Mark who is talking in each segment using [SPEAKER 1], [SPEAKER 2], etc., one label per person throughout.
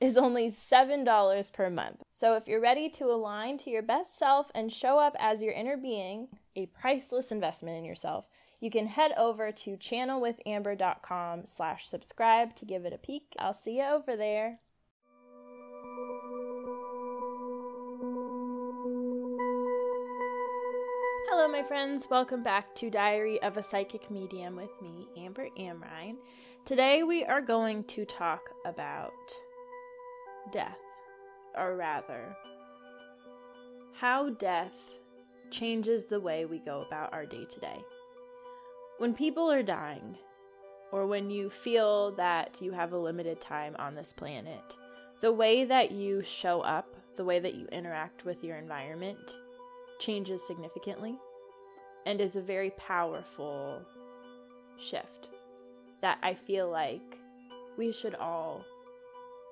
[SPEAKER 1] is only $7 per month. So if you're ready to align to your best self and show up as your inner being, a priceless investment in yourself, you can head over to channelwithamber.com slash subscribe to give it a peek. I'll see you over there. Hello, my friends. Welcome back to Diary of a Psychic Medium with me, Amber Amrine. Today we are going to talk about death, or rather, how death changes the way we go about our day to day. When people are dying, or when you feel that you have a limited time on this planet, the way that you show up, the way that you interact with your environment, changes significantly and is a very powerful shift that I feel like we should all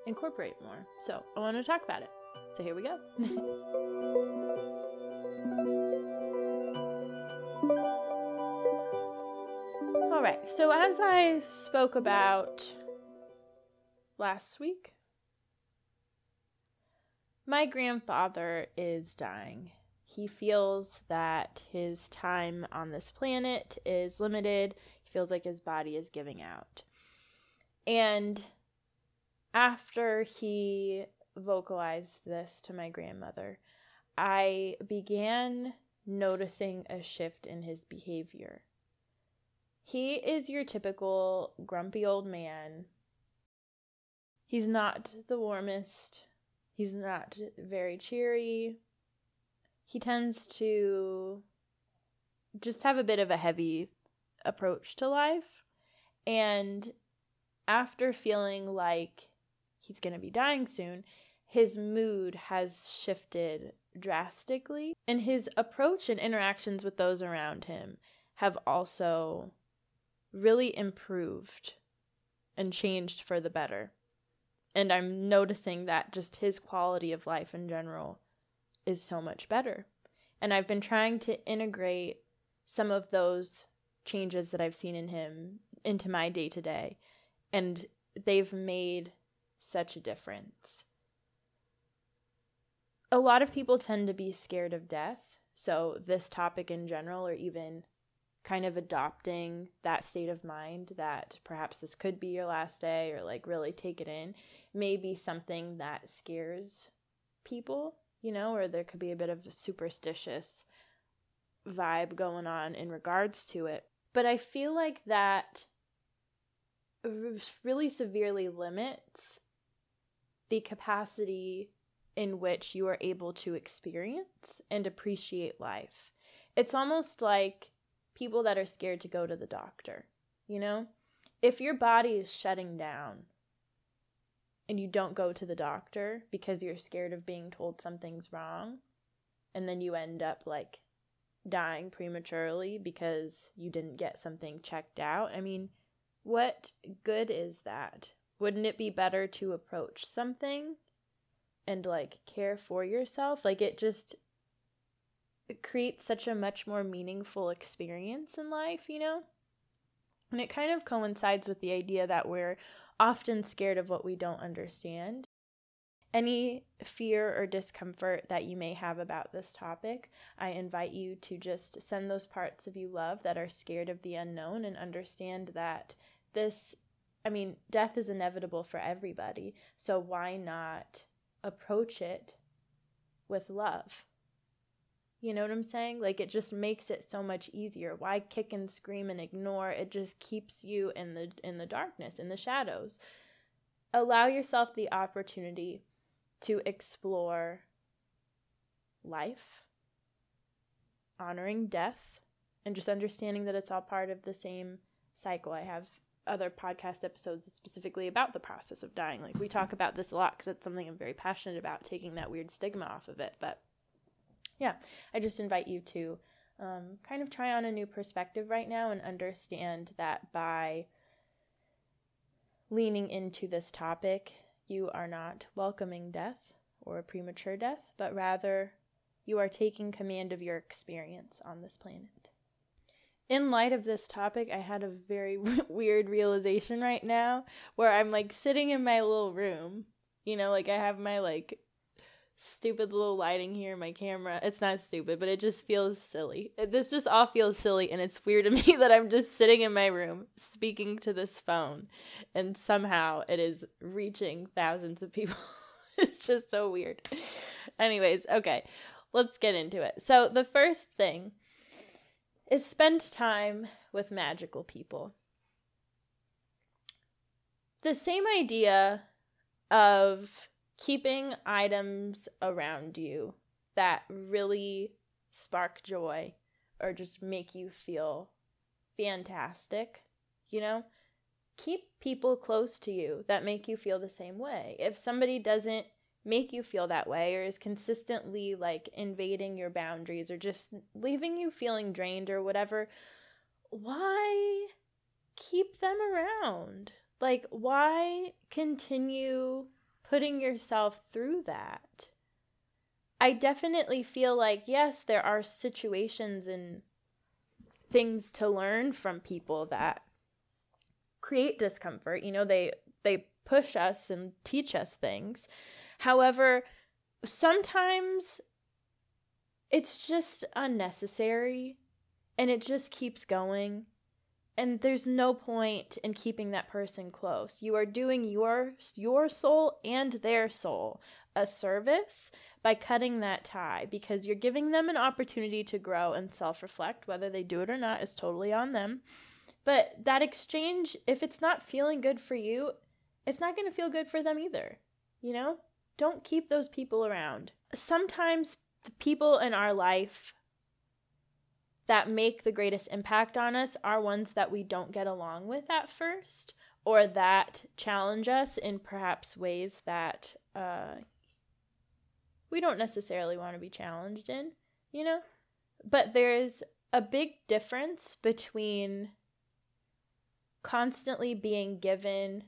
[SPEAKER 1] incorporate more. So I want to talk about it. So here we go. All right. So as I spoke about last week, my grandfather is dying. He feels that his time on this planet is limited. He feels like his body is giving out. And after he vocalized this to my grandmother, I began noticing a shift in his behavior. He is your typical grumpy old man. He's not the warmest. He's not very cheery. He tends to just have a bit of a heavy approach to life. And after feeling like he's going to be dying soon, his mood has shifted drastically. And his approach and interactions with those around him have also really improved and changed for the better. And I'm noticing that just his quality of life in general is so much better. And I've been trying to integrate some of those changes that I've seen in him into my day to day. And they've made such a difference. A lot of people tend to be scared of death, so this topic in general, or even kind of adopting that state of mind that perhaps this could be your last day, or like really take it in, may be something that scares people, you know, or there could be a bit of a superstitious vibe going on in regards to it. But I feel like that really severely limits the capacity in which you are able to experience and appreciate life. It's almost like people that are scared to go to the doctor, you know? If your body is shutting down and you don't go to the doctor because you're scared of being told something's wrong, and then you end up like dying prematurely because you didn't get something checked out, I mean, what good is that? Wouldn't it be better to approach something and like care for yourself? Like it just it creates such a much more meaningful experience in life, you know? And it kind of coincides with the idea that we're often scared of what we don't understand. Any fear or discomfort that you may have about this topic, I invite you to just send those parts of you love that are scared of the unknown and understand that this, I mean, death is inevitable for everybody. So why not approach it with love? You know what I'm saying? Like it just makes it so much easier. Why kick and scream and ignore? It just keeps you in the in the darkness, in the shadows. Allow yourself the opportunity to explore life, honoring death, and just understanding that it's all part of the same cycle. I have other podcast episodes specifically about the process of dying. Like we talk about this a lot because it's something I'm very passionate about, taking that weird stigma off of it. But yeah, I just invite you to um, kind of try on a new perspective right now and understand that by leaning into this topic, you are not welcoming death or premature death, but rather you are taking command of your experience on this planet. In light of this topic, I had a very weird realization right now where I'm like sitting in my little room. You know, like I have my like stupid little lighting here my camera. It's not stupid but it just feels silly. This just all feels silly and it's weird to me that i'm just sitting in my room speaking to this phone and somehow it is reaching thousands of people. It's just so weird. Anyways okay let's get into it. So the first thing is spend time with magical people the same idea of keeping items around you that really spark joy or just make you feel fantastic, you know? Keep people close to you that make you feel the same way. If somebody doesn't make you feel that way or is consistently like invading your boundaries or just leaving you feeling drained or whatever, why keep them around? Like, why continue putting yourself through that. I definitely feel like, yes, there are situations and things to learn from people that create discomfort. You know, they they push us and teach us things. However, sometimes it's just unnecessary and it just keeps going. And there's no point in keeping that person close. You are doing your your soul and their soul a service by cutting that tie because you're giving them an opportunity to grow and self-reflect. Whether they do it or not is totally on them. But that exchange if it's not feeling good for you it's not going to feel good for them either you know don't keep those people around sometimes the people in our life that make the greatest impact on us are ones that we don't get along with at first or that challenge us in perhaps ways that uh, we don't necessarily want to be challenged in, you know? But there's a big difference between constantly being given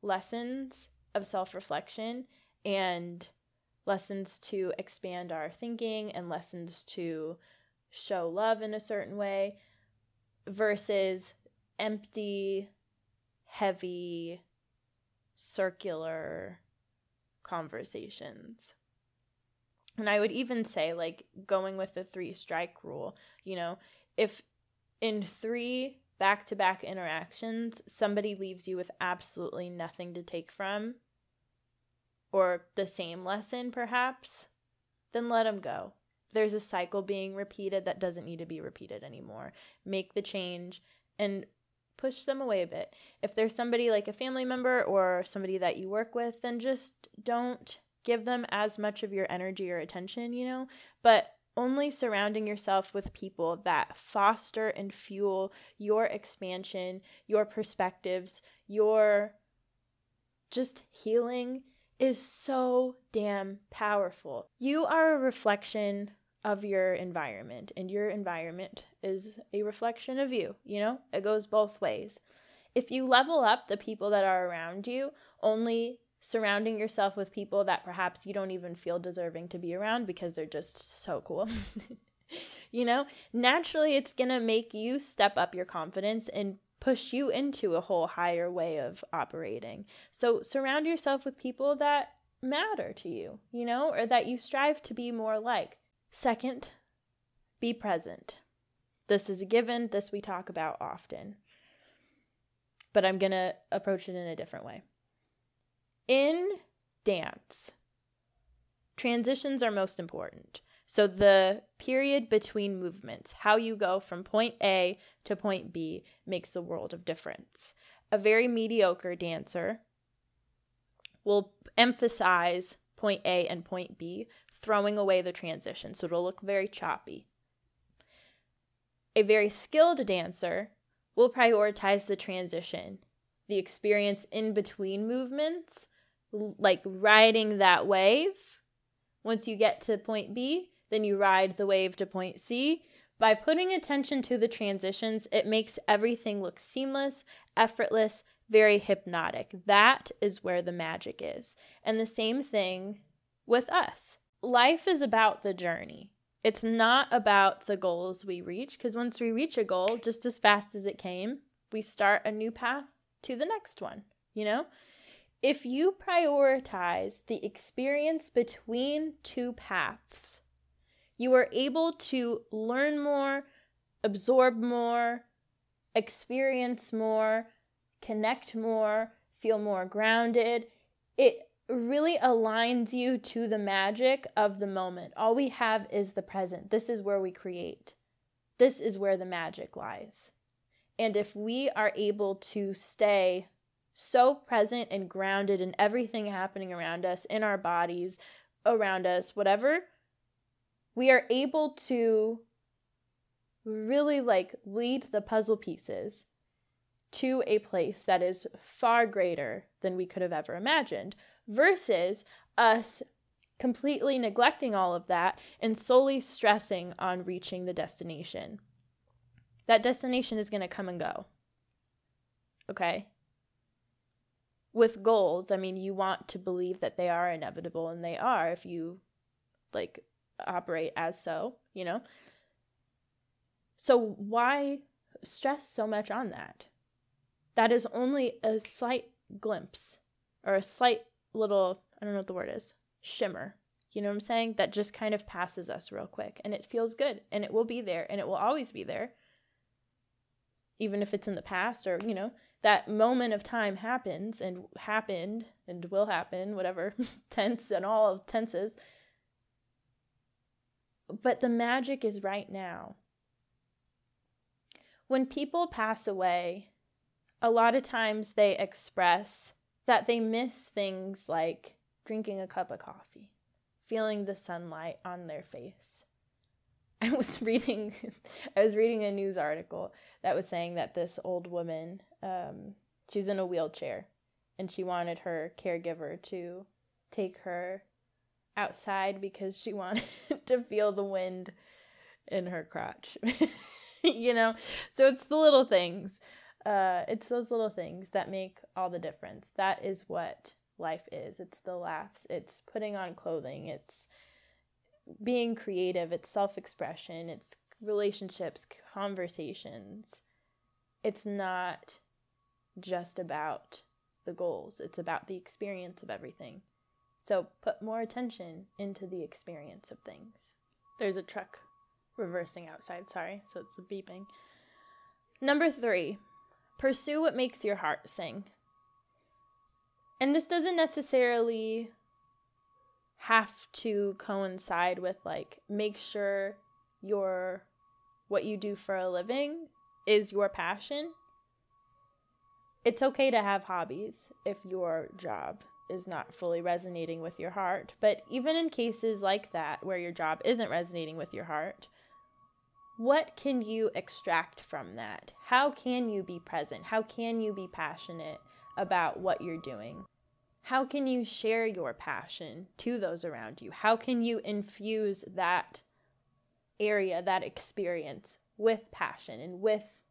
[SPEAKER 1] lessons of self reflection and lessons to expand our thinking and lessons to show love in a certain way versus empty, heavy, circular conversations. And I would even say, like, going with the three strike rule, you know, if in three back to back interactions, somebody leaves you with absolutely nothing to take from, or the same lesson perhaps, then let them go there's a cycle being repeated that doesn't need to be repeated anymore. Make the change and push them away a bit. If there's somebody like a family member or somebody that you work with, then just don't give them as much of your energy or attention, you know? But only surrounding yourself with people that foster and fuel your expansion, your perspectives, your just healing is so damn powerful. You are a reflection of your environment and your environment is a reflection of you you know it goes both ways If you level up the people that are around you, only surrounding yourself with people that perhaps you don't even feel deserving to be around because they're just so cool. you know, naturally it's going to make you step up your confidence and push you into a whole higher way of operating. So surround yourself with people that matter to you, you know, or that you strive to be more like. Second, be present. This is a given, this we talk about often. But I'm going to approach it in a different way. In dance, transitions are most important. So, the period between movements, how you go from point A to point B, makes a world of difference. A very mediocre dancer will emphasize point A and point B, throwing away the transition. So, it'll look very choppy. A very skilled dancer will prioritize the transition, the experience in between movements, like riding that wave. Once you get to point B, then you ride the wave to point C. By putting attention to the transitions, it makes everything look seamless, effortless, very hypnotic. That is where the magic is. And the same thing with us. Life is about the journey. It's not about the goals we reach, because once we reach a goal, just as fast as it came, we start a new path to the next one, you know? If you prioritize the experience between two paths, you are able to learn more, absorb more, experience more, connect more, feel more grounded. It really aligns you to the magic of the moment. All we have is the present. This is where we create. This is where the magic lies. And if we are able to stay so present and grounded in everything happening around us, in our bodies, around us, whatever, we are able to really like lead the puzzle pieces to a place that is far greater than we could have ever imagined versus us completely neglecting all of that and solely stressing on reaching the destination. That destination is going to come and go. Okay? With goals, I mean, you want to believe that they are inevitable, and they are if you like operate as so, you know? So, why stress so much on that? That is only a slight glimpse or a slight little, I don't know what the word is, shimmer. You know what I'm saying? That just kind of passes us real quick and it feels good and it will be there and it will always be there. Even if it's in the past or, you know, that moment of time happens and happened and will happen, whatever tense and all of tenses but the magic is right now. When people pass away, a lot of times they express that they miss things like drinking a cup of coffee, feeling the sunlight on their face. I was reading I was reading a news article that was saying that this old woman um, she was in a wheelchair and she wanted her caregiver to take her outside because she wanted to feel the wind in her crotch. you know? So it's the little things. Uh, it's those little things that make all the difference. That is what life is. It's the laughs, it's putting on clothing, it's being creative, it's self expression, it's relationships, conversations. It's not just about the goals, it's about the experience of everything. So put more attention into the experience of things. There's a truck reversing outside, sorry, so it's a beeping. Number three, pursue what makes your heart sing. And this doesn't necessarily have to coincide with like make sure your what you do for a living is your passion. It's okay to have hobbies if your job is not fully resonating with your heart. But even in cases like that, where your job isn't resonating with your heart, what can you extract from that? How can you be present? How can you be passionate about what you're doing? How can you share your passion to those around you? How can you infuse that area, that experience with passion and with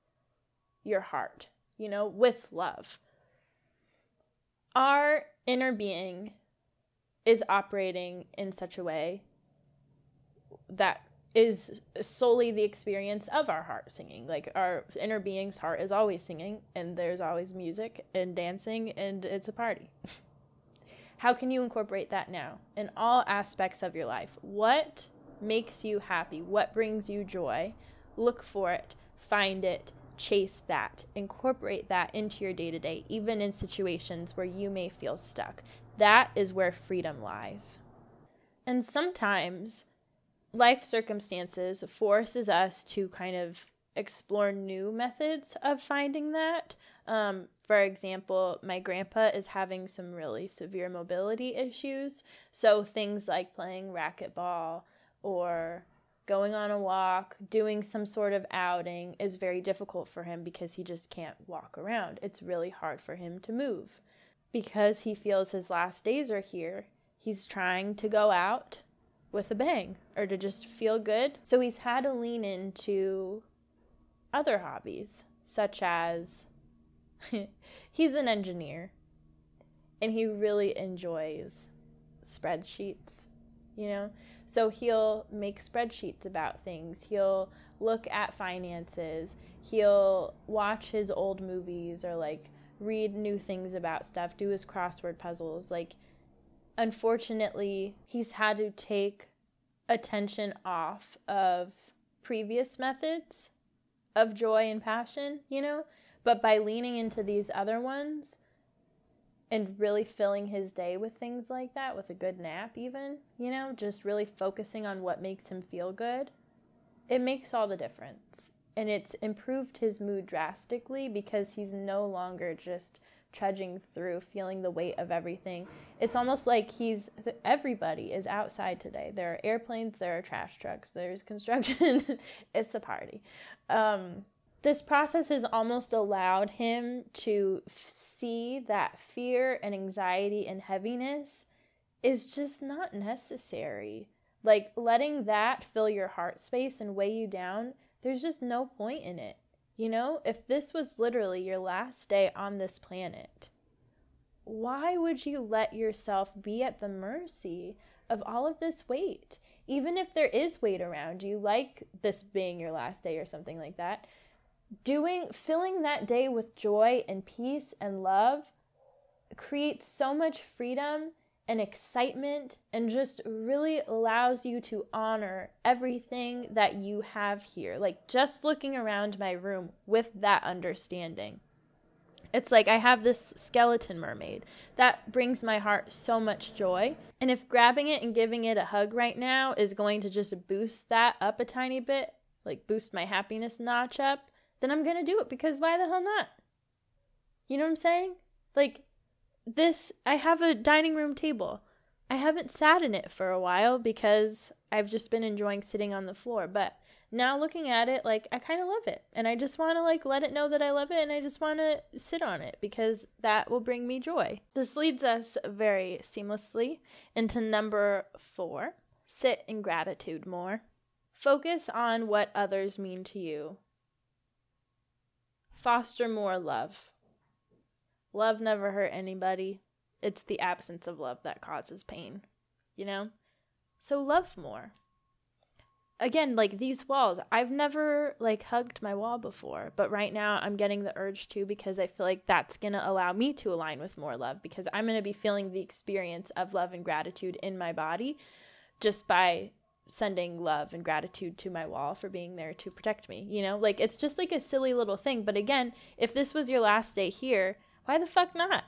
[SPEAKER 1] your heart? you know, with love. Our inner being is operating in such a way that is solely the experience of our heart singing. Like our inner being's heart is always singing, and there's always music and dancing, and it's a party. How can you incorporate that now in all aspects of your life? What makes you happy? What brings you joy? Look for it, find it, chase that, incorporate that into your day to day, even in situations where you may feel stuck. That is where freedom lies. And sometimes life circumstances forces us to kind of explore new methods of finding that. Um, for example, my grandpa is having some really severe mobility issues. So things like playing racquetball or going on a walk, doing some sort of outing is very difficult for him because he just can't walk around. It's really hard for him to move. Because he feels his last days are here, he's trying to go out with a bang or to just feel good. So he's had to lean into other hobbies, such as he's an engineer and he really enjoys spreadsheets, you know? So he'll make spreadsheets about things, he'll look at finances, he'll watch his old movies or like read new things about stuff, do his crossword puzzles. Like, unfortunately, he's had to take attention off of previous methods of joy and passion, you know? But by leaning into these other ones and really filling his day with things like that, with a good nap, even, you know, just really focusing on what makes him feel good, it makes all the difference. And it's improved his mood drastically because he's no longer just trudging through, feeling the weight of everything. It's almost like he's everybody is outside today. There are airplanes, there are trash trucks, there's construction. it's a party. Um, this process has almost allowed him to f- see that fear and anxiety and heaviness is just not necessary. Like letting that fill your heart space and weigh you down, there's just no point in it. You know, if this was literally your last day on this planet, why would you let yourself be at the mercy of all of this weight? Even if there is weight around you, like this being your last day or something like that, doing filling that day with joy and peace and love creates so much freedom and excitement and just really allows you to honor everything that you have here. Like just looking around my room with that understanding. It's like I have this skeleton mermaid that brings my heart so much joy. And if grabbing it and giving it a hug right now is going to just boost that up a tiny bit, like boost my happiness notch up, then I'm going to do it because why the hell not? You know what I'm saying? Like this I have a dining room table. I haven't sat in it for a while because I've just been enjoying sitting on the floor, but now looking at it like I kind of love it and I just want to like let it know that I love it and I just want to sit on it because that will bring me joy. This leads us very seamlessly into number 4. Sit in gratitude more. Focus on what others mean to you. Foster more love. Love never hurt anybody. It's the absence of love that causes pain, you know? So love more. Again, like these walls, I've never like hugged my wall before, but right now I'm getting the urge to because I feel like that's going to allow me to align with more love because I'm going to be feeling the experience of love and gratitude in my body just by sending love and gratitude to my wall for being there to protect me. You know, like it's just like a silly little thing. But again, if this was your last day here, why the fuck not?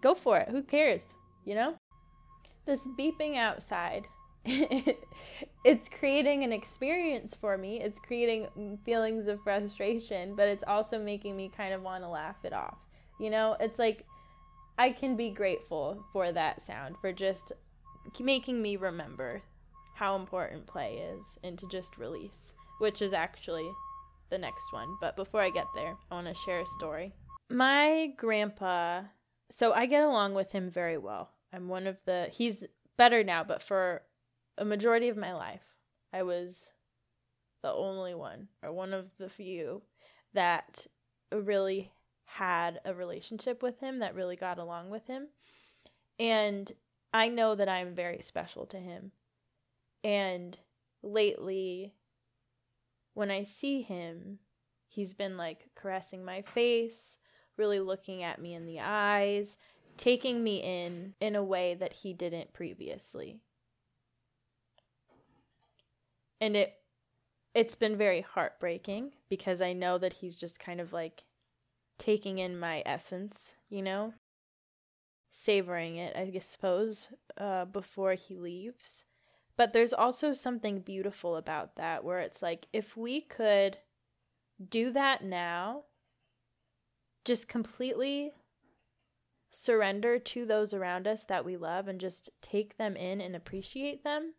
[SPEAKER 1] Go for it. Who cares? You know? This beeping outside. it's creating an experience for me. It's creating feelings of frustration, but it's also making me kind of want to laugh it off. You know, it's like I can be grateful for that sound, for just making me remember how important play is and to just release, which is actually the next one. But before I get there, I want to share a story. My grandpa, so I get along with him very well. I'm one of the, he's better now, but for a majority of my life, I was the only one or one of the few that really had a relationship with him that really got along with him. And I know that I'm very special to him. And lately, when I see him, he's been like caressing my face, really looking at me in the eyes, taking me in in a way that he didn't previously. And it it's been very heartbreaking because I know that he's just kind of like taking in my essence, you know? Savoring it, I suppose, uh, before he leaves. But there's also something beautiful about that where it's like if we could do that now, just completely surrender to those around us that we love and just take them in and appreciate them,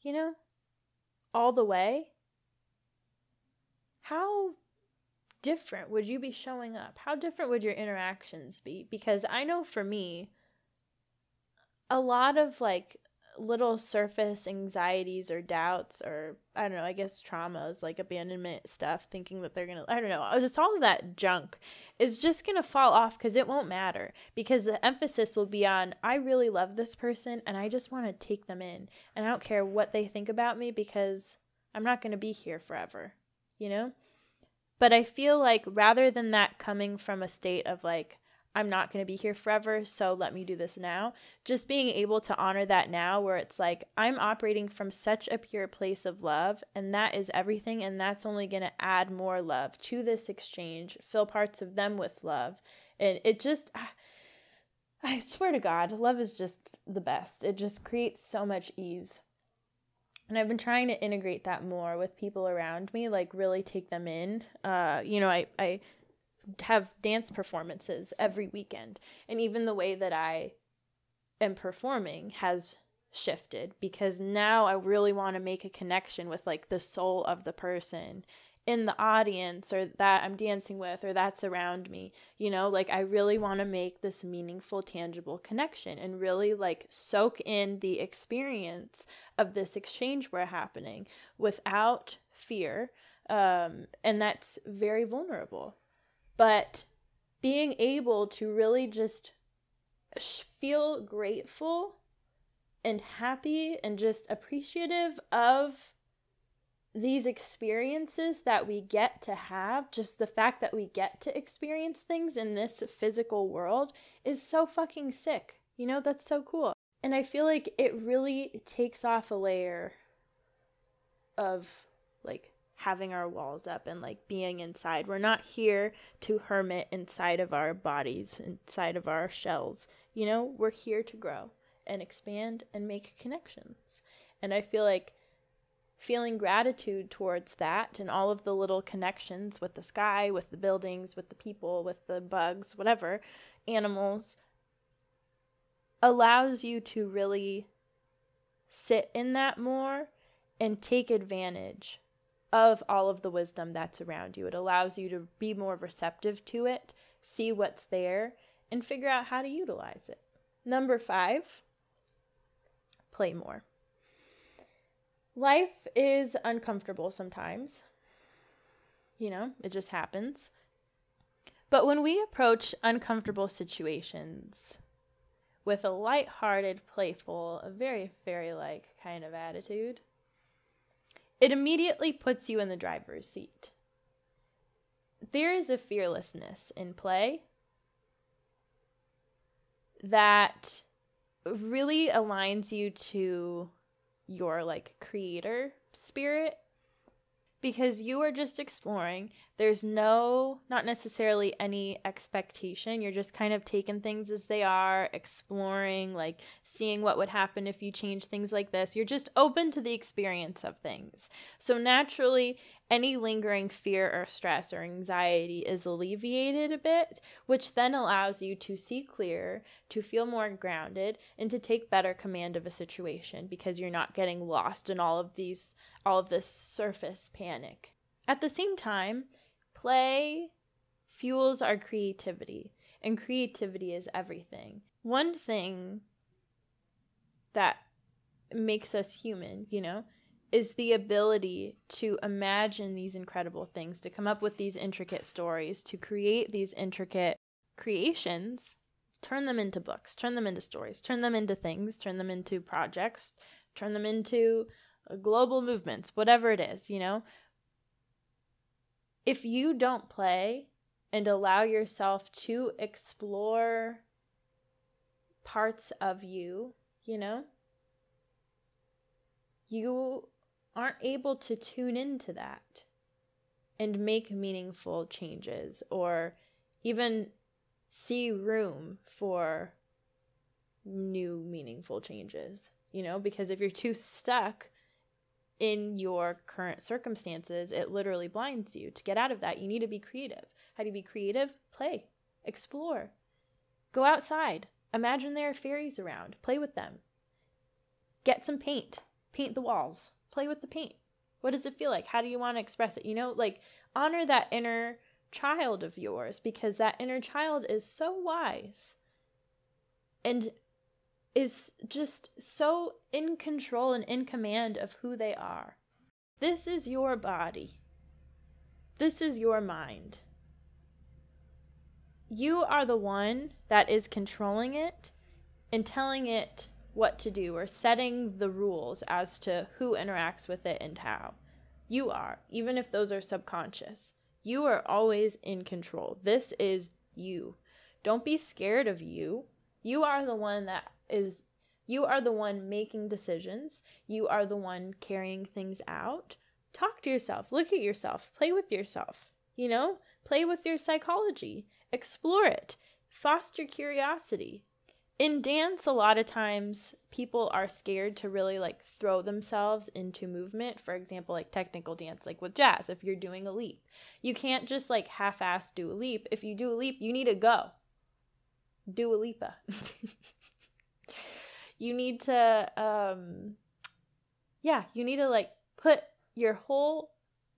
[SPEAKER 1] you know, all the way, how different would you be showing up? How different would your interactions be? Because I know for me, a lot of like little surface anxieties or doubts or I don't know, I guess traumas like abandonment stuff, thinking that they're gonna I don't know, uh, just all of that junk is just gonna fall off because it won't matter because the emphasis will be on I really love this person and I just want to take them in and I don't care what they think about me because I'm not gonna be here forever, you know. But I feel like rather than that coming from a state of like I'm not going to be here forever, so let me do this now. Just being able to honor that now, where it's like, I'm operating from such a pure place of love, and that is everything, and that's only going to add more love to this exchange, fill parts of them with love. And it just, I swear to God, love is just the best. It just creates so much ease. And I've been trying to integrate that more with people around me, like really take them in. Uh, you know, I, I have dance performances every weekend. And even the way that I am performing has shifted because now I really want to make a connection with like the soul of the person in the audience or that I'm dancing with or that's around me. You know, like I really want to make this meaningful, tangible connection and really like soak in the experience of this exchange we're happening without fear. Um, and that's very vulnerable. But being able to really just feel grateful and happy and just appreciative of these experiences that we get to have, just the fact that we get to experience things in this physical world is so fucking sick. You know, that's so cool. And I feel like it really takes off a layer of like having our walls up and like being inside. We're not here to hermit inside of our bodies, inside of our shells. You know, we're here to grow and expand and make connections. And I feel like feeling gratitude towards that and all of the little connections with the sky, with the buildings, with the people, with the bugs, whatever, animals, allows you to really sit in that more and take advantage of all of the wisdom that's around you. It allows you to be more receptive to it, see what's there, and figure out how to utilize it. Number five, play more. Life is uncomfortable sometimes. You know, it just happens. But when we approach uncomfortable situations with a light-hearted, playful, a very fairy-like kind of attitude, it immediately puts you in the driver's seat. There is a fearlessness in play that really aligns you to your like creator spirit because you are just exploring. There's no, not necessarily any expectation. You're just kind of taking things as they are, exploring, like seeing what would happen if you change things like this. You're just open to the experience of things. So naturally, any lingering fear or stress or anxiety is alleviated a bit, which then allows you to see clearer, to feel more grounded, and to take better command of a situation because you're not getting lost in all of these all of this surface panic. At the same time, play fuels our creativity, and creativity is everything. One thing that makes us human, you know, is the ability to imagine these incredible things, to come up with these intricate stories, to create these intricate creations, turn them into books, turn them into stories, turn them into things, turn them into projects, turn them into uh, global movements, whatever it is, you know? If you don't play and allow yourself to explore parts of you, you know, you aren't able to tune into that and make meaningful changes or even see room for new meaningful changes, you know, because if you're too stuck in your current circumstances, it literally blinds you. To get out of that, you need to be creative. How do you be creative? Play, explore, go outside. Imagine there are fairies around, play with them. Get some paint, paint the walls, play with the paint. What does it feel like? How do you want to express it? You know, like honor that inner child of yours because that inner child is so wise and is just so in control and in command of who they are. This is your body. This is your mind. You are the one that is controlling it and telling it what to do or setting the rules as to who interacts with it and how. You are, even if those are subconscious. You are always in control. This is you. Don't be scared of you. You are the one that is, you are the one making decisions. You are the one carrying things out. Talk to yourself. Look at yourself. Play with yourself. You know, play with your psychology. Explore it. Foster curiosity in dance a lot of times people are scared to really like throw themselves into movement. For example like technical dance like with jazz if you're doing a leap. You can't just like half-ass do a leap. If you do a leap you need to go. Do a leapa. You need to um yeah you need to like put your whole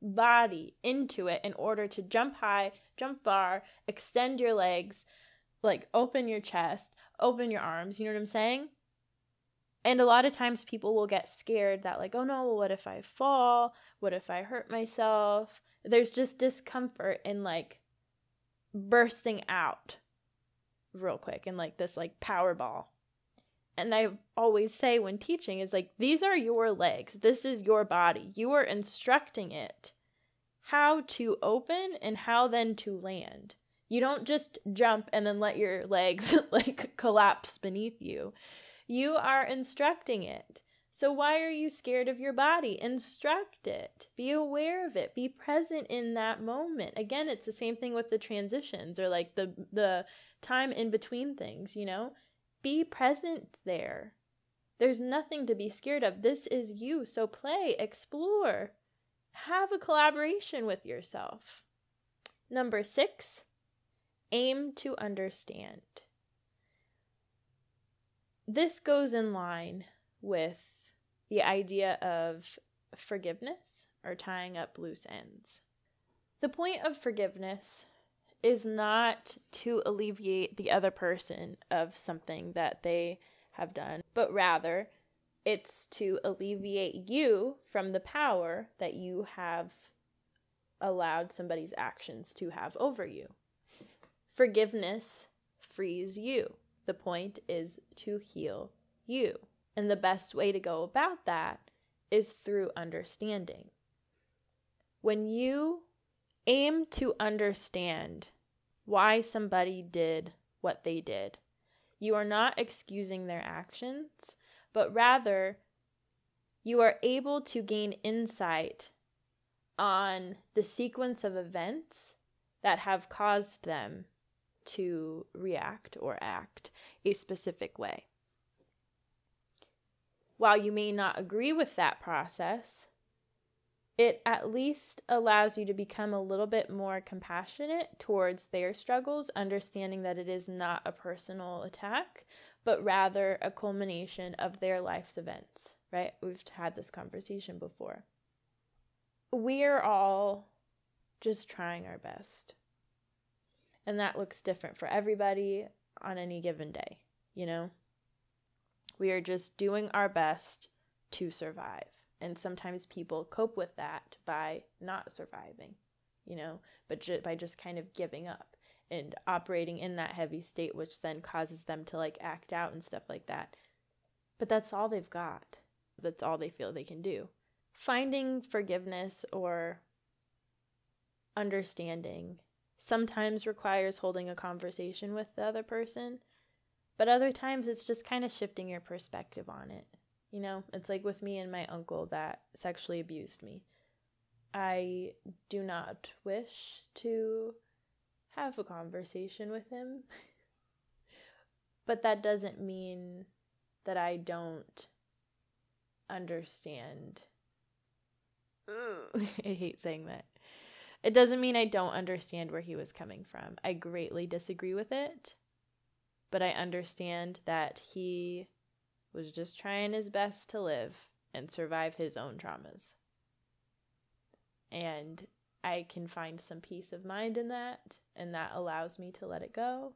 [SPEAKER 1] body into it in order to jump high jump far extend your legs like open your chest open your arms. You know what I'm saying? And a lot of times people will get scared that, like, oh no, what if I fall? What if I hurt myself? There's just discomfort in like bursting out real quick and like this like power ball. And I always say when teaching is like, these are your legs. This is your body. You are instructing it how to open and how then to land. You don't just jump and then let your legs like collapse beneath you. You are instructing it. So why are you scared of your body? Instruct it. Be aware of it. Be present in that moment. Again, it's the same thing with the transitions or like the the time in between things, you know? Be present there. There's nothing to be scared of. This is you. So play, explore. Have a collaboration with yourself. Number 6, aim to understand. This goes in line with the idea of forgiveness or tying up loose ends. The point of forgiveness is not to alleviate the other person of something that they have done, but rather it's to alleviate you from the power that you have allowed somebody's actions to have over you. Forgiveness frees you. The point is to heal you. And the best way to go about that is through understanding. When you aim to understand why somebody did what they did, you are not excusing their actions, but rather you are able to gain insight on the sequence of events that have caused them to react or act a specific way. While you may not agree with that process, it at least allows you to become a little bit more compassionate towards their struggles, understanding that it is not a personal attack, but rather a culmination of their life's events, right? We've had this conversation before. We're all just trying our best. And that looks different for everybody on any given day, you know? We are just doing our best to survive. And sometimes people cope with that by not surviving, you know, but ju- by just kind of giving up and operating in that heavy state, which then causes them to like act out and stuff like that. But that's all they've got. That's all they feel they can do. Finding forgiveness or understanding sometimes requires holding a conversation with the other person, but other times it's just kind of shifting your perspective on it. You know, it's like with me and my uncle that sexually abused me. I do not wish to have a conversation with him. but that doesn't mean that I don't understand. I hate saying that. It doesn't mean I don't understand where he was coming from. I greatly disagree with it, but I understand that he was just trying his best to live and survive his own traumas. And I can find some peace of mind in that, and that allows me to let it go.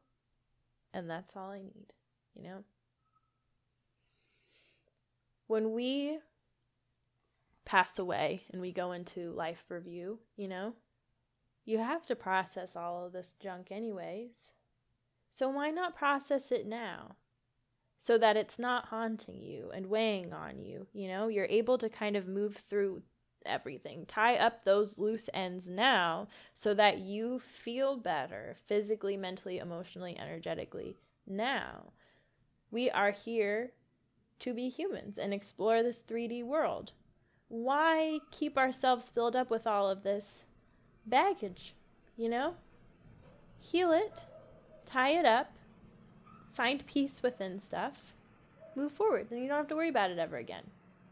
[SPEAKER 1] And that's all I need, you know? When we pass away and we go into life review, you know, you have to process all of this junk, anyways. So why not process it now? So that it's not haunting you and weighing on you. You know, you're able to kind of move through everything. Tie up those loose ends now so that you feel better physically, mentally, emotionally, energetically now. We are here to be humans and explore this 3D world. Why keep ourselves filled up with all of this baggage, you know? Heal it, tie it up, find peace within stuff, move forward, and you don't have to worry about it ever again.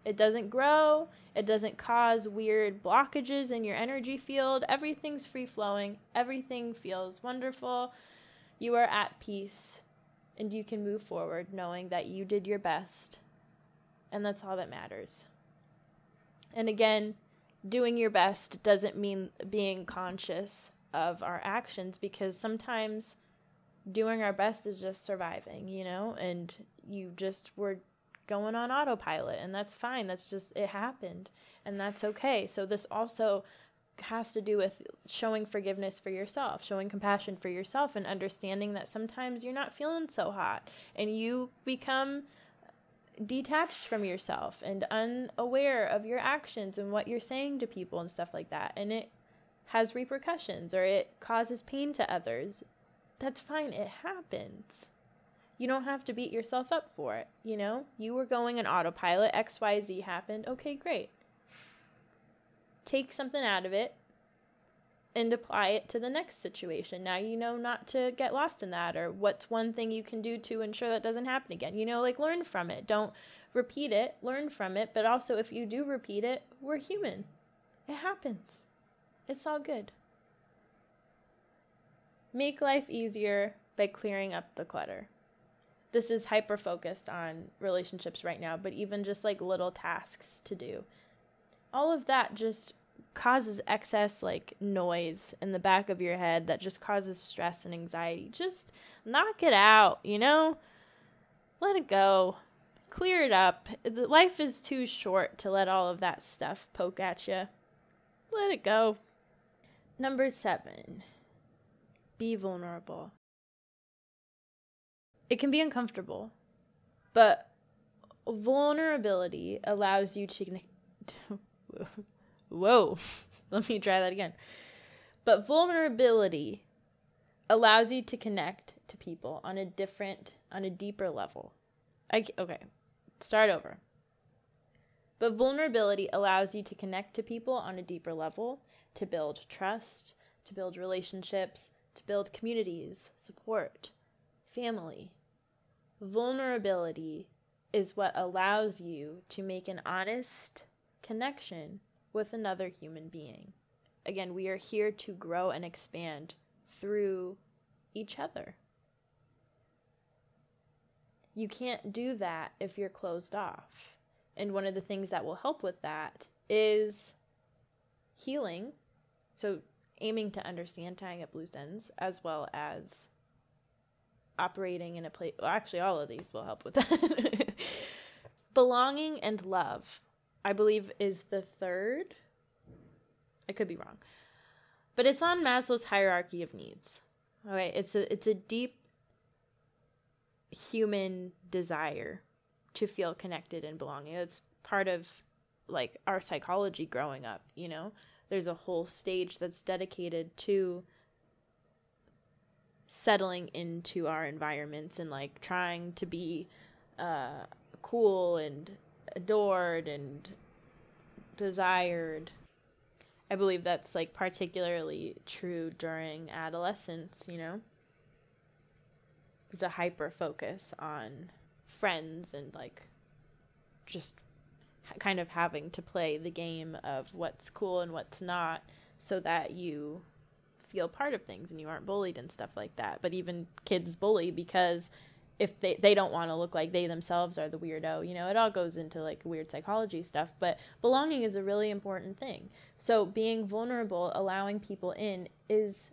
[SPEAKER 1] It doesn't grow, it doesn't cause weird blockages in your energy field. Everything's free flowing, everything feels wonderful. You are at peace, and you can move forward knowing that you did your best, and that's all that matters. And again, doing your best doesn't mean being conscious of our actions because sometimes doing our best is just surviving, you know, and you just were going on autopilot and that's fine. That's just it happened and that's okay. So this also has to do with showing forgiveness for yourself, showing compassion for yourself and understanding that sometimes you're not feeling so hot and you become detached from yourself and unaware of your actions and what you're saying to people and stuff like that. And it has repercussions or it causes pain to others. That's fine. It happens. You don't have to beat yourself up for it. You know, you were going on autopilot, XYZ happened. Okay, great. Take something out of it, and apply it to the next situation. Now you know not to get lost in that or what's one thing you can do to ensure that doesn't happen again. You know, like learn from it. Don't repeat it, learn from it, but also if you do repeat it, we're human. It happens. It's all good. Make life easier by clearing up the clutter. This is hyper focused on relationships right now, but even just like little tasks to do. All of that just causes excess like noise in the back of your head that just causes stress and anxiety. Just knock it out, you know? Let it go. Clear it up. Life is too short to let all of that stuff poke at you. Let it go. Number seven, be vulnerable. It can be uncomfortable, but vulnerability allows you to Whoa, let me try that again. But vulnerability allows you to connect to people on a different, on a deeper level. I, okay, start over. But vulnerability allows you to connect to people on a deeper level, to build trust, to build relationships, to build communities, support, family. Vulnerability is what allows you to make an honest connection with another human being. Again, we are here to grow and expand through each other. You can't do that if you're closed off. And one of the things that will help with that is healing. So, aiming to understand tying up loose ends, as well as operating in a place. Well, actually, all of these will help with that. Belonging and love I believe is the third. I could be wrong. But it's on Maslow's hierarchy of needs. Okay, it's a it's a deep human desire to feel connected and belonging. It's part of like our psychology growing up, you know. There's a whole stage that's dedicated to settling into our environments and like trying to be uh, cool and adored and desired. I believe that's like particularly true during adolescence, you know? There's a hyper focus on friends and like just kind of having to play the game of what's cool and what's not so that you feel part of things and you aren't bullied and stuff like that. But even kids bully because if they, they don't want to look like they themselves are the weirdo, you know, it all goes into like weird psychology stuff. But belonging is a really important thing. So being vulnerable, allowing people in is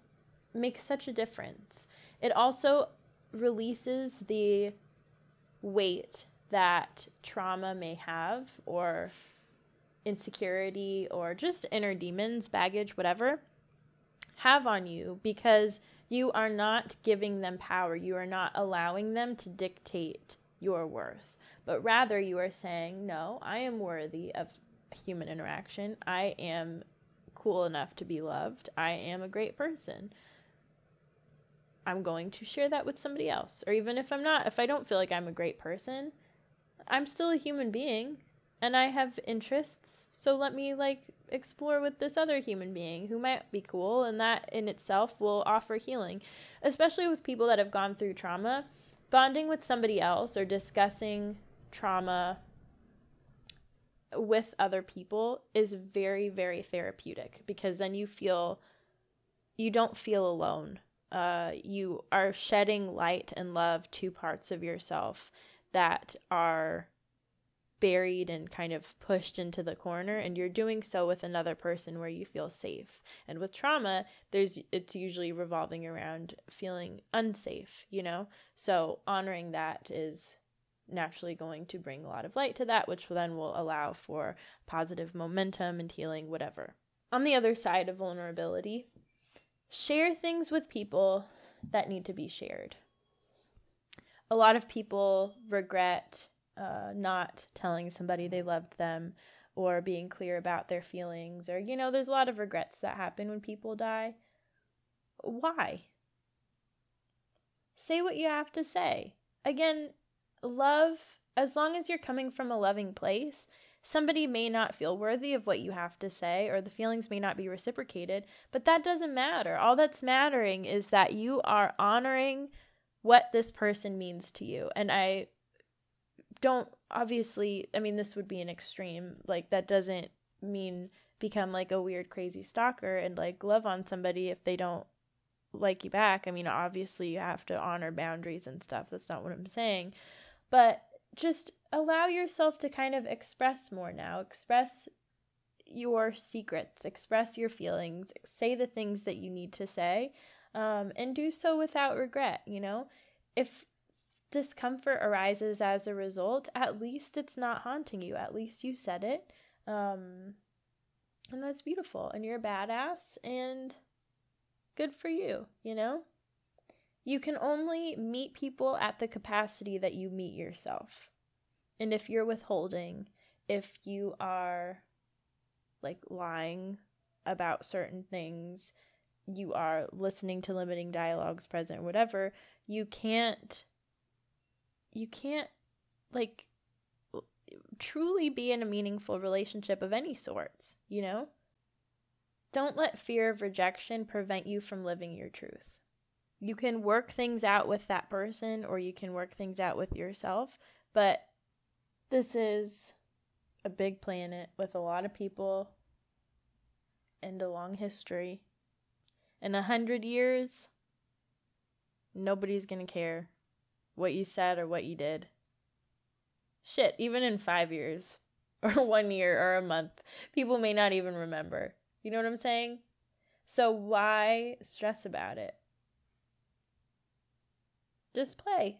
[SPEAKER 1] makes such a difference. It also releases the weight that trauma may have or insecurity or just inner demons, baggage, whatever, have on you because you are not giving them power. You are not allowing them to dictate your worth, but rather you are saying, No, I am worthy of human interaction. I am cool enough to be loved. I am a great person. I'm going to share that with somebody else. Or even if I'm not, if I don't feel like I'm a great person, I'm still a human being and I have interests. So let me like explore with this other human being who might be cool and that in itself will offer healing, especially with people that have gone through trauma. Bonding with somebody else or discussing trauma with other people is very very therapeutic because then you feel you don't feel alone. Uh, you are shedding light and love to parts of yourself that are buried and kind of pushed into the corner and you're doing so with another person where you feel safe. And with trauma there's it's usually revolving around feeling unsafe you know? So honoring that is naturally going to bring a lot of light to that which then will allow for positive momentum and healing whatever. On the other side of vulnerability share things with people that need to be shared. A lot of people regret uh, not telling somebody they loved them or being clear about their feelings or you know there's a lot of regrets that happen when people die. Why? Say what you have to say. Again love as long as you're coming from a loving place somebody may not feel worthy of what you have to say or the feelings may not be reciprocated but that doesn't matter. All that's mattering is that you are honoring what this person means to you. And I don't obviously, I mean, this would be an extreme. Like, that doesn't mean become like a weird, crazy stalker and like love on somebody if they don't like you back. I mean, obviously, you have to honor boundaries and stuff. That's not what I'm saying. But just allow yourself to kind of express more now. Express your secrets, express your feelings, say the things that you need to say um, and do so without regret. You know, if discomfort arises as a result, at least it's not haunting you. At least you said it. Um, and that's beautiful. And you're a badass and good for you, you know? You can only meet people at the capacity that you meet yourself. And if you're withholding, if you are like lying about certain things, you are listening to limiting dialogues present whatever you can't you can't like truly be in a meaningful relationship of any sorts you know? Don't let fear of rejection prevent you from living your truth. You can work things out with that person or you can work things out with yourself but this is a big planet with a lot of people and a long history. In a hundred years, nobody's gonna care what you said or what you did. Shit, even in five years, or one year, or a month, people may not even remember. You know what I'm saying? So why stress about it? Just play.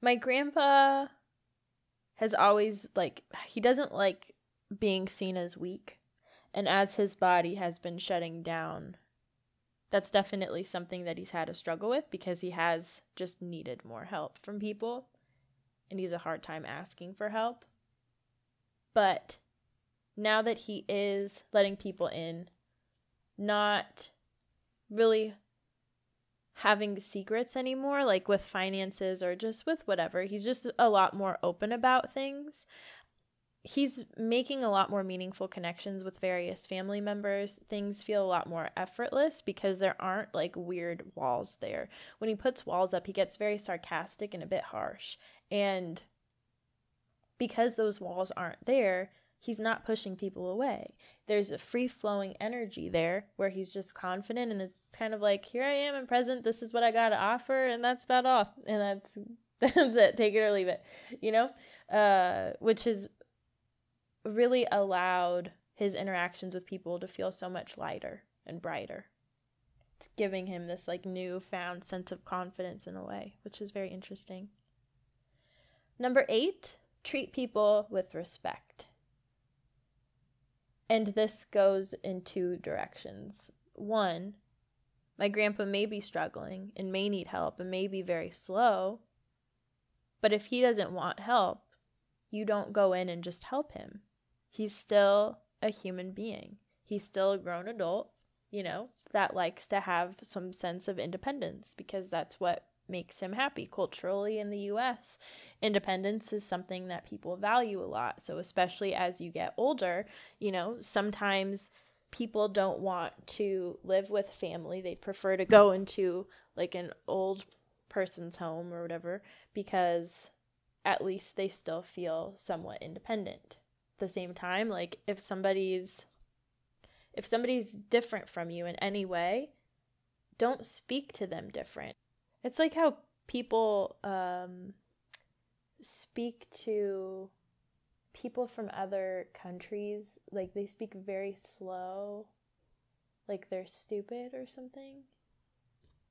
[SPEAKER 1] My grandpa has always like he doesn't like being seen as weak. And as his body has been shutting down, that's definitely something that he's had a struggle with because he has just needed more help from people and he's a hard time asking for help. But now that he is letting people in, not really having secrets anymore, like with finances or just with whatever. He's just a lot more open about things. He's making a lot more meaningful connections with various family members. Things feel a lot more effortless because there aren't like weird walls there. When he puts walls up, he gets very sarcastic and a bit harsh. And because those walls aren't there, he's not pushing people away. There's a free flowing energy there where he's just confident and it's kind of like, here I am, I'm present, this is what I got to offer, and that's about all. And that's that's it, take it or leave it, you know? Uh, which has really allowed his interactions with people to feel so much lighter and brighter. It's giving him this like newfound sense of confidence in a way, which is very interesting. Number eight, treat people with respect. And this goes in two directions. One, my grandpa may be struggling and may need help and may be very slow. But if he doesn't want help, you don't go in and just help him. He's still a human being. He's still a grown adult, you know, that likes to have some sense of independence because that's what makes him happy culturally in the US. Independence is something that people value a lot. So especially as you get older, you know, sometimes people don't want to live with family. They prefer to go into like an old person's home or whatever because at least they still feel somewhat independent. The same time, like if somebody's if somebody's different from you in any way, don't speak to them different. It's like how people um, speak to people from other countries. Like they speak very slow, like they're stupid or something.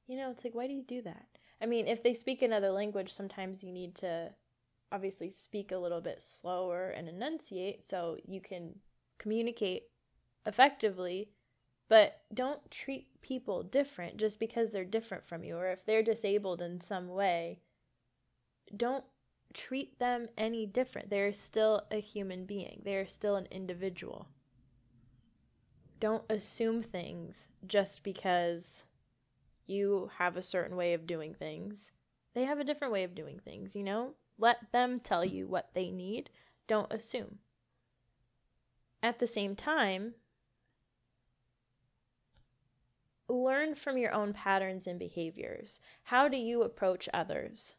[SPEAKER 1] You know, it's like, why do you do that? I mean, if they speak another language, sometimes you need to obviously speak a little bit slower and enunciate so you can communicate effectively but don't treat people different just because they're different from you or if they're disabled in some way. Don't treat them any different. They're still a human being, they're still an individual. Don't assume things just because you have a certain way of doing things. They have a different way of doing things, you know? Let them tell you what they need. Don't assume. At the same time, learn from your own patterns and behaviors. How do you approach others?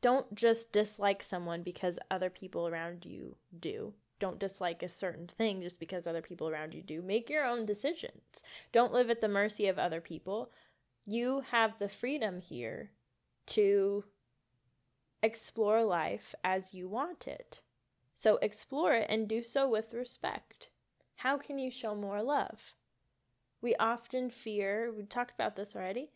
[SPEAKER 1] Don't just dislike someone because other people around you do. Don't dislike a certain thing just because other people around you do. Make your own decisions. Don't live at the mercy of other people. You have the freedom here to explore life as you want it. So explore it and do so with respect. How can you show more love? We often fear, we talked about this already.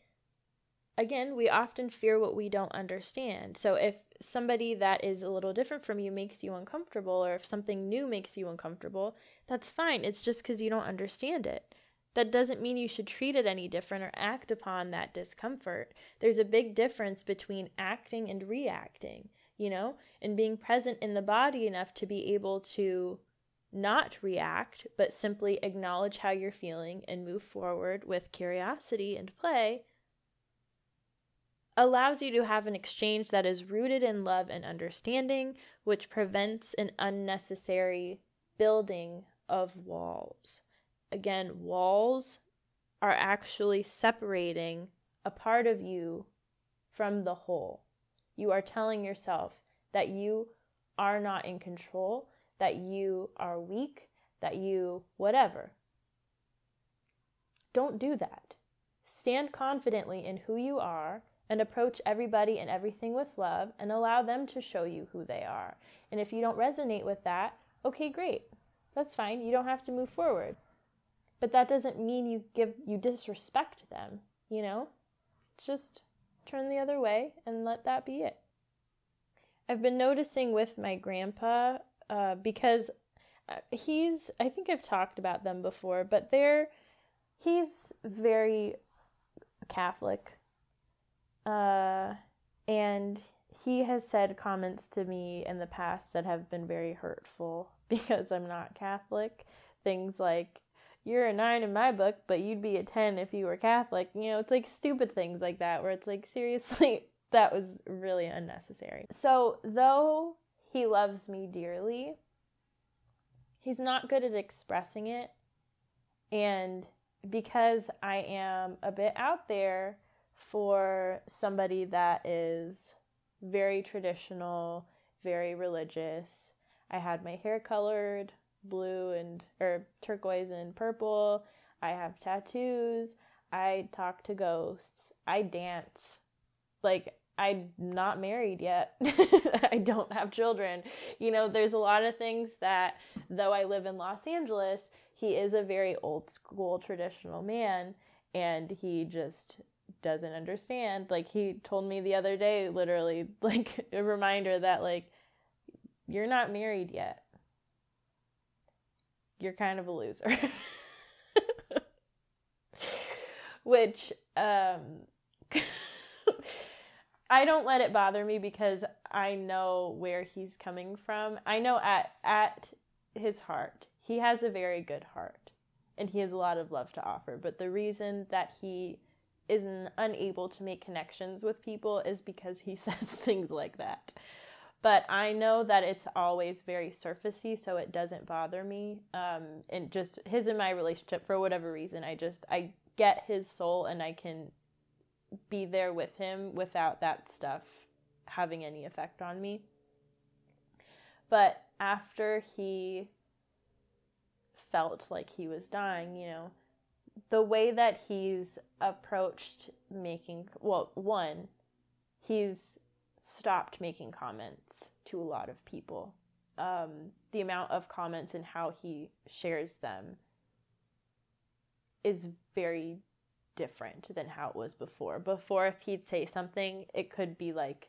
[SPEAKER 1] Again, we often fear what we don't understand. So if somebody that is a little different from you makes you uncomfortable, or if something new makes you uncomfortable, that's fine. It's just because you don't understand it. That doesn't mean you should treat it any different or act upon that discomfort. There's a big difference between acting and reacting, you know, and being present in the body enough to be able to not react, but simply acknowledge how you're feeling and move forward with curiosity and play, allows you to have an exchange that is rooted in love and understanding, which prevents an unnecessary building of walls. Again, walls are actually separating a part of you from the whole. You are telling yourself that you are not in control that you are weak, that you whatever. Don't do that. Stand confidently in who you are and approach everybody and everything with love and allow them to show you who they are. And if you don't resonate with that, okay, great. That's fine. You don't have to move forward. But that doesn't mean you give you disrespect them, you know? Just turn the other way and let that be it. I've been noticing with my grandpa uh, because uh, he's I think I've talked about them before, but they're he's very Catholic. Uh, and he has said comments to me in the past that have been very hurtful because I'm not Catholic. Things like, you're a nine in my book, but you'd be a 10 if you were Catholic. You know, it's like stupid things like that where it's like, seriously, that was really unnecessary. So, though he loves me dearly, he's not good at expressing it. And because I am a bit out there for somebody that is very traditional, very religious. I had my hair colored blue and or turquoise and purple. I have tattoos. I talk to ghosts. I dance. Like I'm not married yet. I don't have children. You know, there's a lot of things that though I live in Los Angeles, he is a very old school traditional man and he just doesn't understand. Like he told me the other day, literally, like a reminder that like you're not married yet. You're kind of a loser. Which um I don't let it bother me because I know where he's coming from. I know at at his heart, he has a very good heart and he has a lot of love to offer. But the reason that he is unable to make connections with people is because he says things like that. But I know that it's always very surfacey, so it doesn't bother me. Um, and just his and my relationship, for whatever reason, I just I get his soul and I can be there with him without that stuff having any effect on me. But after he felt like he was dying, you know, the way that he's approached making well one he's stopped making comments to a lot of people um, the amount of comments and how he shares them is very different than how it was before before if he'd say something it could be like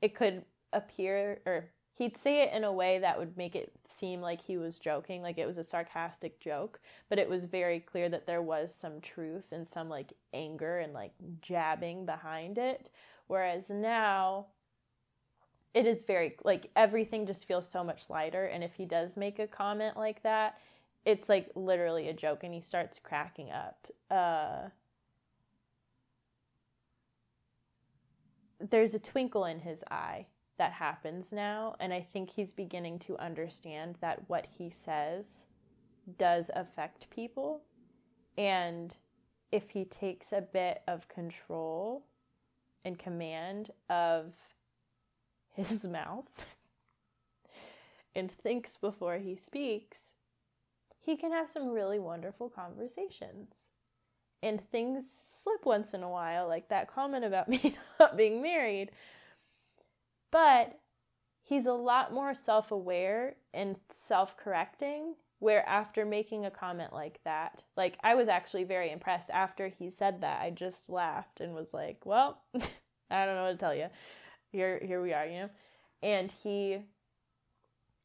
[SPEAKER 1] it could appear or he'd say it in a way that would make it seem like he was joking, like it was a sarcastic joke, but it was very clear that there was some truth and some like anger and like jabbing behind it. Whereas now it is very like everything just feels so much lighter and if he does make a comment like that, it's like literally a joke and he starts cracking up. Uh there's a twinkle in his eye that happens now. And I think he's beginning to understand that what he says does affect people. And if he takes a bit of control and command of his mouth and thinks before he speaks, he can have some really wonderful conversations. And things slip once in a while, like that comment about me not being married but he's a lot more self aware and self correcting. Where after making a comment like that, like I was actually very impressed after he said that. I just laughed and was like, well, I don't know what to tell you. Here, here we are, you know? And he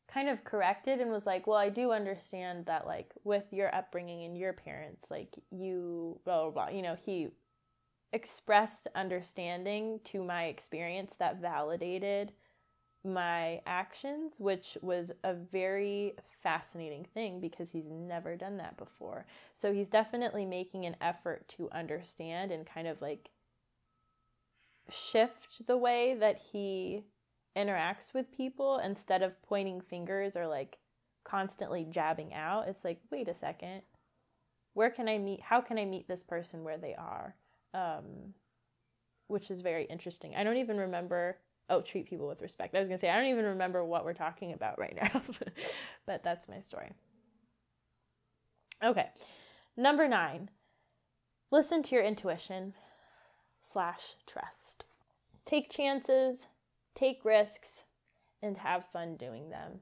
[SPEAKER 1] kind of corrected and was like, well, I do understand that, like, with your upbringing and your parents, like, you, blah, blah, blah. You know, he expressed understanding to my experience that validated my actions, which was a very fascinating thing because he's never done that before. So he's definitely making an effort to understand and kind of like shift the way that he interacts with people instead of pointing fingers or like constantly jabbing out. It's like, wait a second. Where can I meet? How can I meet this person where they are? um, which is very interesting. I don't even remember. Oh, treat people with respect. I was gonna say I don't even remember what we're talking about right now, but that's my story. Okay, number nine. Listen to your intuition slash trust. Take chances, take risks, and have fun doing them.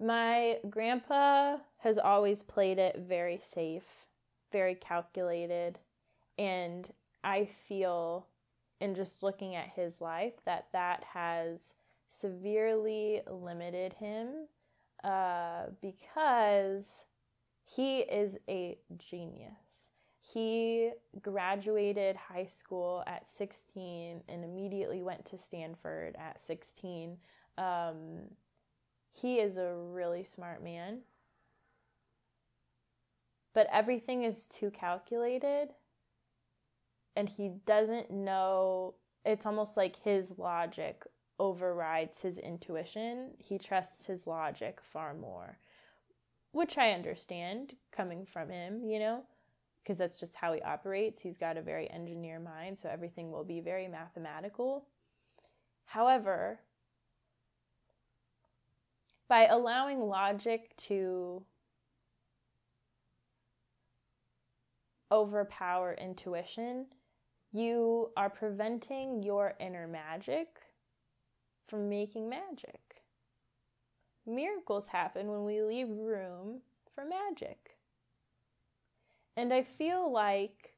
[SPEAKER 1] My grandpa has always played it very safe, very calculated, and I feel in just looking at his life that that has severely limited him uh, because he is a genius. He graduated high school at 16 and immediately went to Stanford at 16. Um, he is a really smart man. But everything is too calculated, and he doesn't know. It's almost like his logic overrides his intuition. He trusts his logic far more, which I understand coming from him, you know because that's just how he operates. He's got a very engineer mind, so everything will be very mathematical. However, by allowing logic to overpower intuition, you are preventing your inner magic from making magic. Miracles happen when we leave room for magic. And I feel like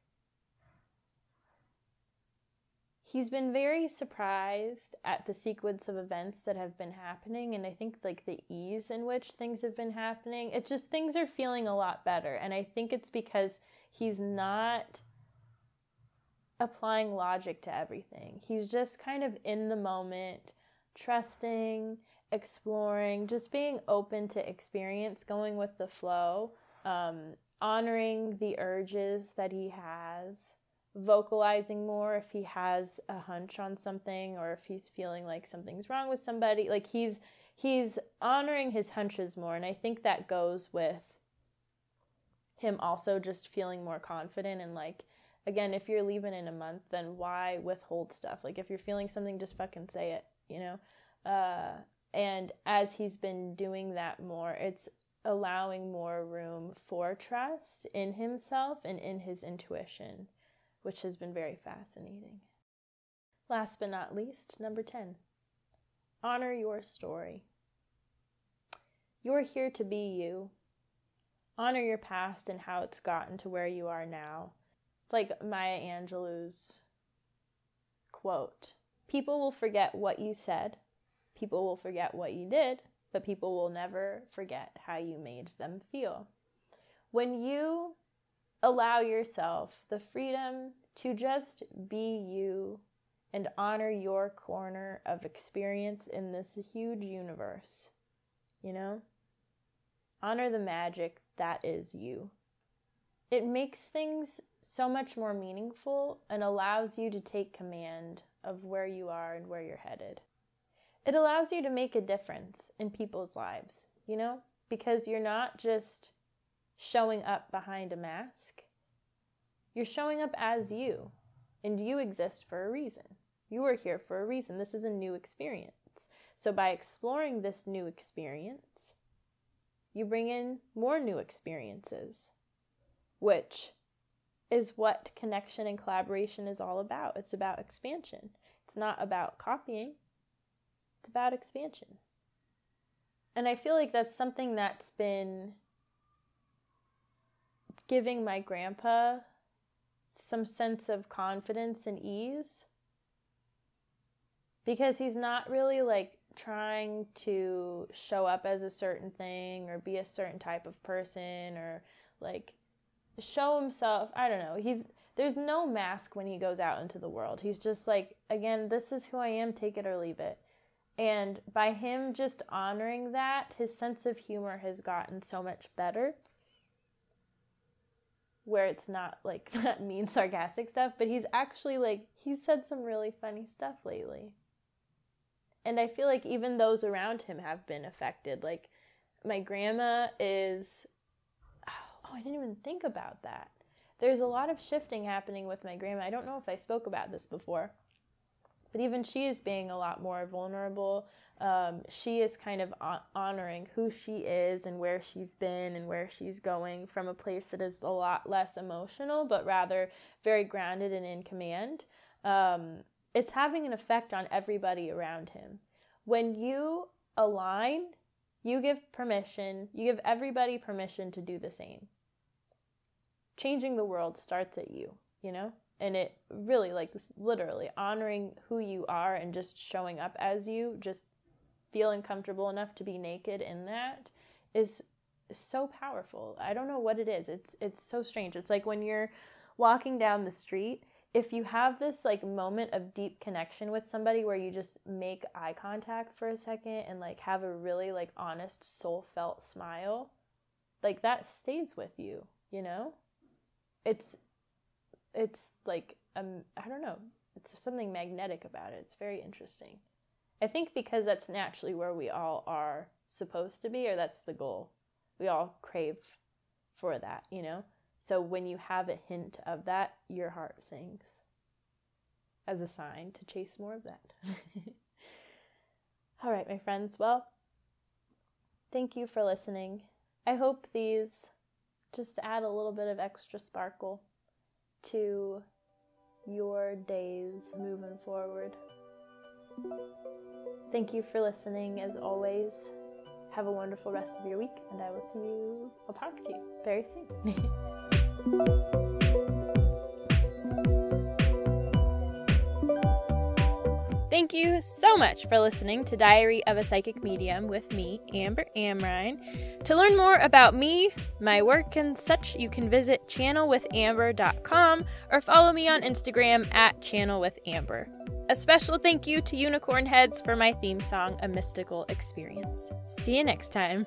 [SPEAKER 1] he's been very surprised at the sequence of events that have been happening and I think like the ease in which things have been happening. It's just things are feeling a lot better and I think it's because he's not applying logic to everything. He's just kind of in the moment, trusting, exploring, just being open to experience, going with the flow. Um, honoring the urges that he has, vocalizing more if he has a hunch on something or if he's feeling like something's wrong with somebody. Like he's he's honoring his hunches more and I think that goes with him also just feeling more confident and like again, if you're leaving in a month, then why withhold stuff? Like if you're feeling something just fucking say it, you know? Uh and as he's been doing that more, it's allowing more room for trust in himself and in his intuition, which has been very fascinating. Last but not least, number 10 honor your story. You're here to be you. Honor your past and how it's gotten to where you are now. Like Maya Angelou's quote People will forget what you said, people will forget what you did, but people will never forget how you made them feel. When you allow yourself the freedom to just be you and honor your corner of experience in this huge universe, you know? Honor the magic that is you. It makes things so much more meaningful and allows you to take command of where you are and where you're headed it allows you to make a difference in people's lives, you know, because you're not just showing up behind a mask. You're showing up as you, and you exist for a reason. You are here for a reason. This is a new experience. So, by exploring this new experience, you bring in more new experiences, which is what connection and collaboration is all about. It's about expansion, it's not about copying, it's about expansion. And I feel like that's something that's been giving my grandpa some sense of confidence and ease. Because he's not really like trying to show up as a certain thing or be a certain type of person or like show himself i don't know. He's there's no mask when he goes out into the world. He's just like again this is who i am take it or leave it and by him just honoring that, his sense of humor has gotten so much better. Where it's not like that mean sarcastic stuff, but he's actually like, he's said some really funny stuff lately. And I feel like even those around him have been affected. Like, my grandma is, oh, I didn't even think about that. There's a lot of shifting happening with my grandma. I don't know if I spoke about this before but even she is being a lot more vulnerable. Um, she is kind of honoring who she is and where she's been and where she's going from a place that is a lot less emotional, but rather very grounded and in command. Um, it's having an effect on everybody around him. When you align, you give permission, you give everybody permission to do the same. Changing the world starts at you, you know? And it really like literally honoring who you are and just showing up as you just feeling comfortable enough to be naked in that is so powerful. I don't know what it is. It's it's so strange. It's like when you're walking down the street, if you have this like moment of deep connection with somebody where you just make eye contact for a second and like have a really like honest soul felt smile, like that stays with you, you know? It's it's like um I don't know. It's something magnetic about it. It's very interesting. I think because that's naturally where we all are supposed to be or that's the goal we all crave for that, you know? So when you have a hint of that, your heart sings as a sign to chase more of that. all right, my friends. Well, thank you for listening. I hope these just add a little bit of extra sparkle to your days moving forward. Thank you for listening as always. Have a wonderful rest of your week, and I will see you, I'll talk to you very soon. Thank you so much for listening to Diary of a Psychic Medium with me, Amber Amrine. To learn more about me, my work, and such, you can visit channelwithamber.com or follow me on Instagram at channelwithamber. A special thank you to Unicorn Heads for my theme song, A Mystical Experience. See you next time.